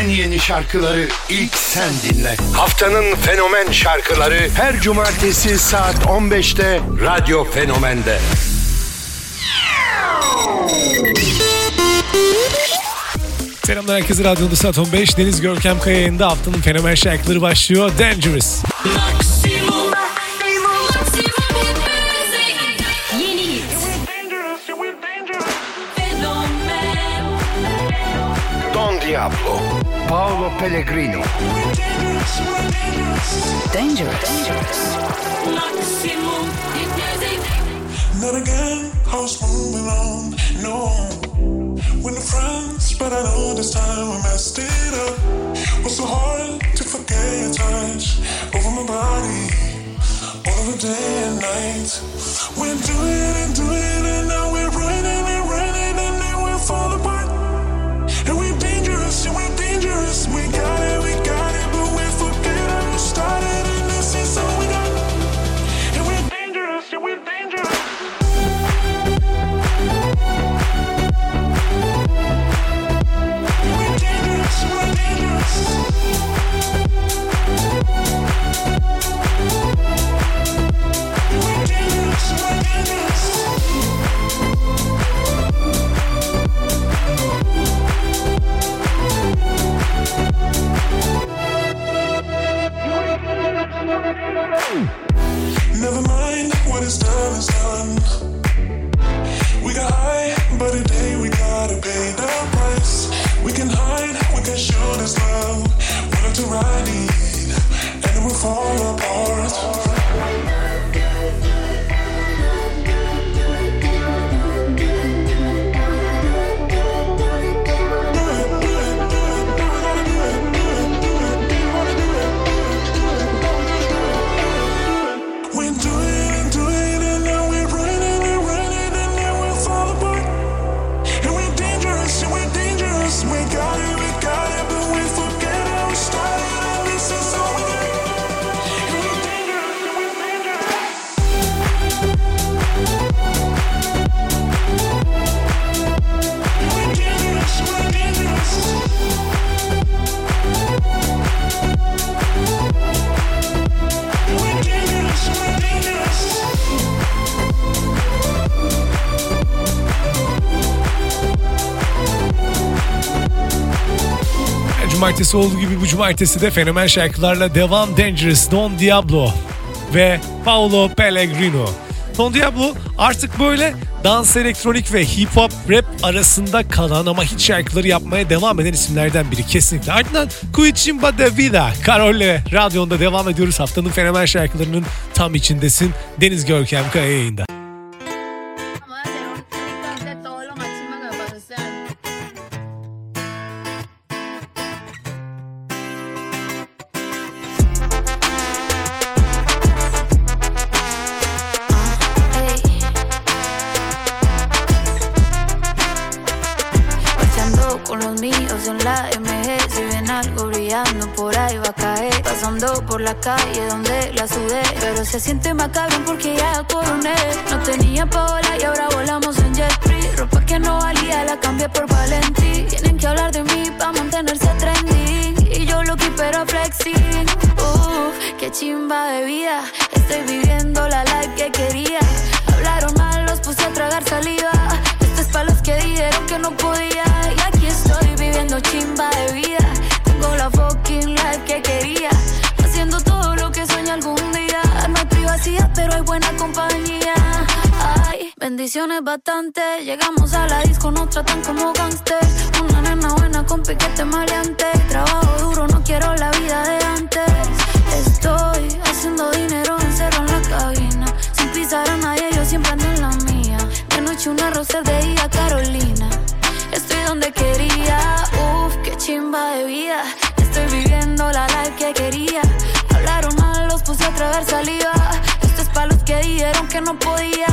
En yeni şarkıları ilk sen dinle. Haftanın fenomen şarkıları her cumartesi saat 15'te Radyo Fenomen'de. Selamlar herkese Radyo'da saat 15. Deniz Görkem Kaya yayında haftanın fenomen şarkıları başlıyor. Dangerous. Don Diablo, Paolo Pellegrino, Maksimum hit music Not again, house moving on. No, we're the friends, but I know this time we messed it up. Was so hard to forget your touch over my body, all over day and night. We're doing and doing, and Never mind what is done is done. We got high, but today cumartesi olduğu gibi bu cumartesi de fenomen şarkılarla devam Dangerous, Don Diablo ve Paolo Pellegrino. Don Diablo artık böyle dans elektronik ve hip hop rap arasında kalan ama hiç şarkıları yapmaya devam eden isimlerden biri kesinlikle. Ardından Cuichimba de Vida, Carol'le radyonda devam ediyoruz. Haftanın fenomen şarkılarının tam içindesin. Deniz Görkem Kaya yayında. La calle donde la sudé. Pero se siente más cabrón porque ya coroné. No tenía paola y ahora volamos en jet free Ropa que no valía la cambié por Valentí. Tienen que hablar de mí para mantenerse trending Y yo lo que pero flexing Uf, qué chimba de vida. Estoy viviendo la life que quería. Hablaron mal, los puse a tragar saliva Ay, bendiciones bastante. Llegamos a la disco, nos tratan como gangsters. Una nena buena con piquete maleante. Trabajo duro, no quiero la vida de antes. Estoy haciendo dinero encerrado en la cabina. Sin pisar a nadie, yo siempre ando en la mía. De noche una rosa, de día Carolina. Estoy donde quería, uff, qué chimba de vida. Estoy viviendo la life que quería. Hablaron mal, los puse a tragar saliva. Esto es para los que dijeron que no podía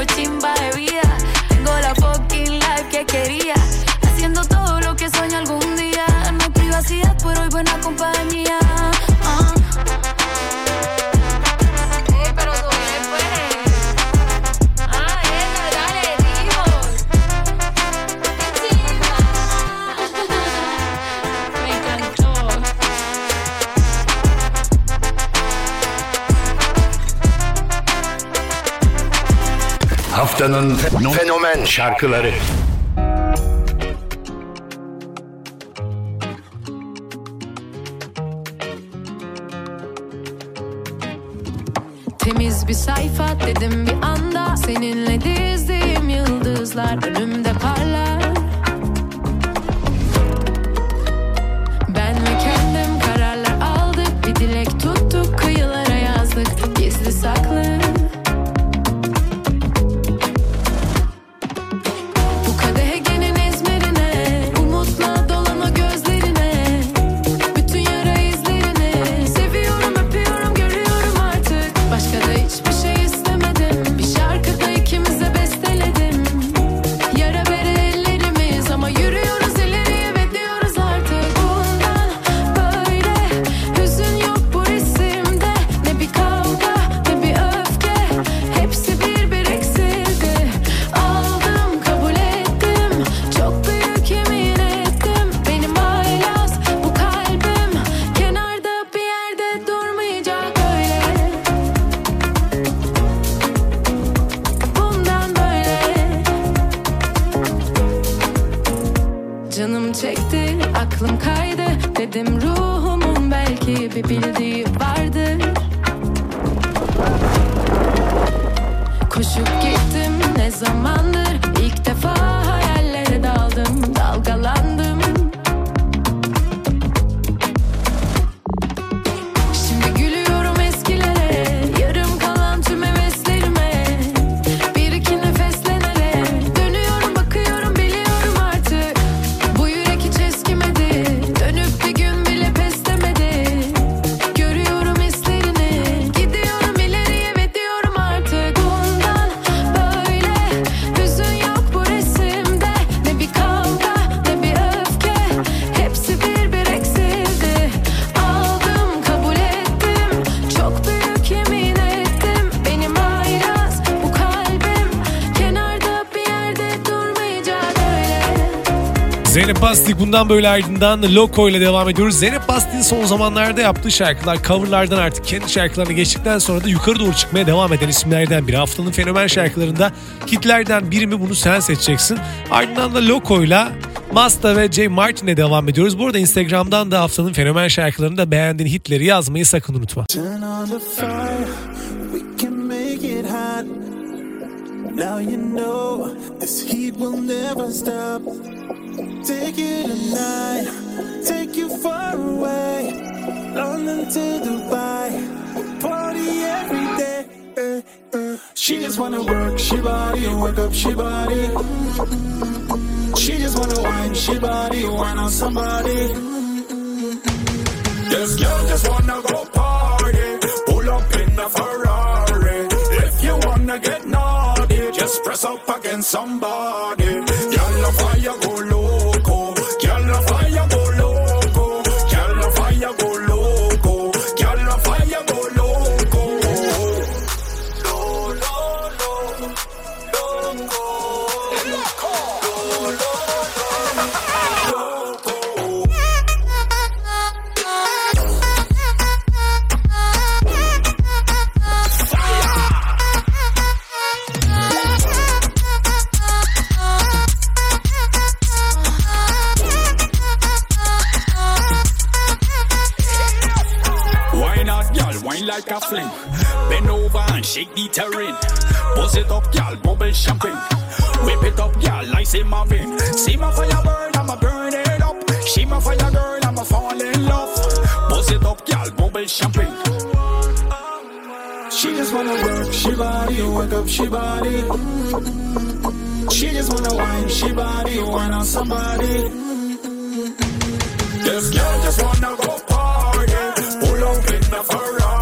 chimba de vida. Tengo la fucking life que quería. Haciendo todo lo que sueño algún día. No hay privacidad, pero hay buena compañía Haftanın fenomen şarkıları. Temiz bir sayfa dedim bir anda. Seninle dizdiğim yıldızlar önümde Çekti, aklım kaydı. Dedim ruhumun belki bir bildiği vardır. Koşup gittim ne zamandır Bastık bundan böyle ardından Loco ile devam ediyoruz. Zeynep son zamanlarda yaptığı şarkılar coverlardan artık kendi şarkılarına geçtikten sonra da yukarı doğru çıkmaya devam eden isimlerden biri. Haftanın fenomen şarkılarında hitlerden biri mi bunu sen seçeceksin. Ardından da Loco ile Masta ve Jay Martin'e devam ediyoruz. Bu arada Instagram'dan da haftanın fenomen şarkılarında beğendiğin hitleri yazmayı sakın unutma. Now you know this heat will never stop. Take you tonight, take you far away, London to Dubai, party every day. eh, eh. She just wanna work, she body, work up, she body. She just wanna wine, she body, wine on somebody. This girl just wanna go party. Pull up in the Ferrari. If you wanna get naughty, just press up against somebody. Girl, fire go loco. Shake the terrain. Buzz it up, y'all. Bubble champagne. Whip it up, y'all. Like say Marvin. See my fire burn, I'ma burn it up. She my fire girl, I'ma fall in love. Buzz it up, y'all. Bubble champagne. She just wanna work, she body, work up, she body. She just wanna wine, she body, wine on somebody. This girl just wanna go party. Pull up in the Ferrari.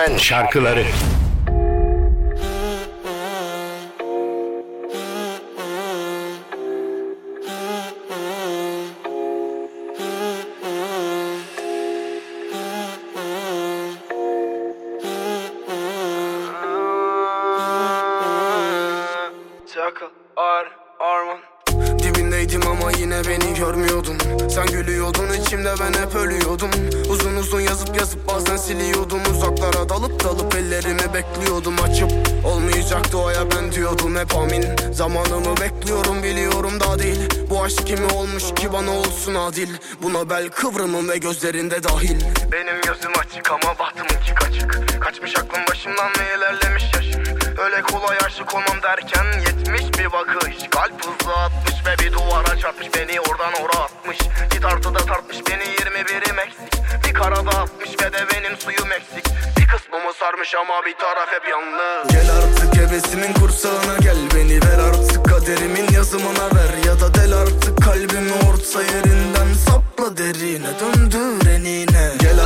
Fenomen şarkıları. Görmüyordun Sen gülüyordun içimde ben hep ölüyordum. Uzun uzun yazıp yazıp bazen siliyordum. Uzaklara dalıp dalıp ellerimi bekliyordum. Açıp olmayacak doğaya ben diyordum. Hep amin. Zamanımı bekliyorum biliyorum da değil. Bu aşk kimi olmuş ki bana olsun adil? Buna bel kıvrımım ve gözlerinde dahil. Benim gözüm açık ama bahtımınki kaçık. Kaçmış aklım başımdan ve ilerlemiş yaşım. Öyle kolay aşık olmam derken yetmiş bir bakış Kalp hızlı atmış ve bir duvara çarpmış. Beni oradan ora atmış. Bir tartıda tartmış. Beni 21'im eksik. Bir karada atmış ve de benim suyum eksik. Bir kısmımı sarmış ama bir taraf hep yalnız. Gel artık hevesimin kursağına gel. Beni ver artık Kaderimin yazımına ver. Ya da del artık kalbimi orta yerinden sapla derine. Döndür enine. Gel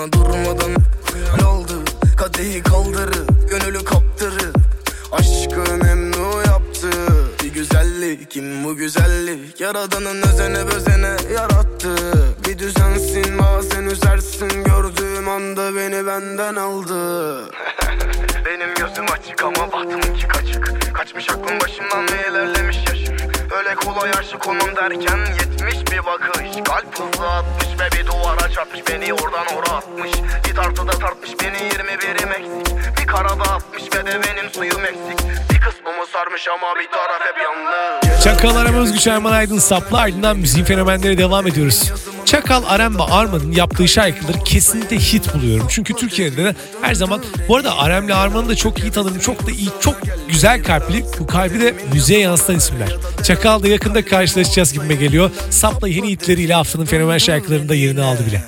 uğruna durmadan aldı Kadehi kaldırı gönülü kaptırı Aşkı memnu yaptı Bir güzellik kim bu güzellik? Yaradanın özene bözene kolay aşık olmam derken yetmiş bir bakış. Kalp hızlı atmış ve bir duvara çarpmış. Beni oradan ora atmış. Bir tartıda tartmış beni 21'im eksik Bir karada atmış ve de benim suyum eksik. Bir kısmımı sarmış ama bir taraf hep yalnız. Çakal Aram Özgüç Erman Aydın Saplı ardından müziğin fenomenlere devam ediyoruz. Çakal, Arem ve Arman'ın yaptığı şarkıları kesinlikle hit buluyorum. Çünkü Türkiye'de de her zaman bu arada Arem'le Arman'ı da çok iyi tanırım. Çok da iyi, çok güzel kalpli. Bu kalbi de müziğe yansıtan isimler. Çakal da yakında karşılaşacağız gibime geliyor. Sapla yeni hitleriyle haftanın fenomen şarkılarında yerini aldı bile.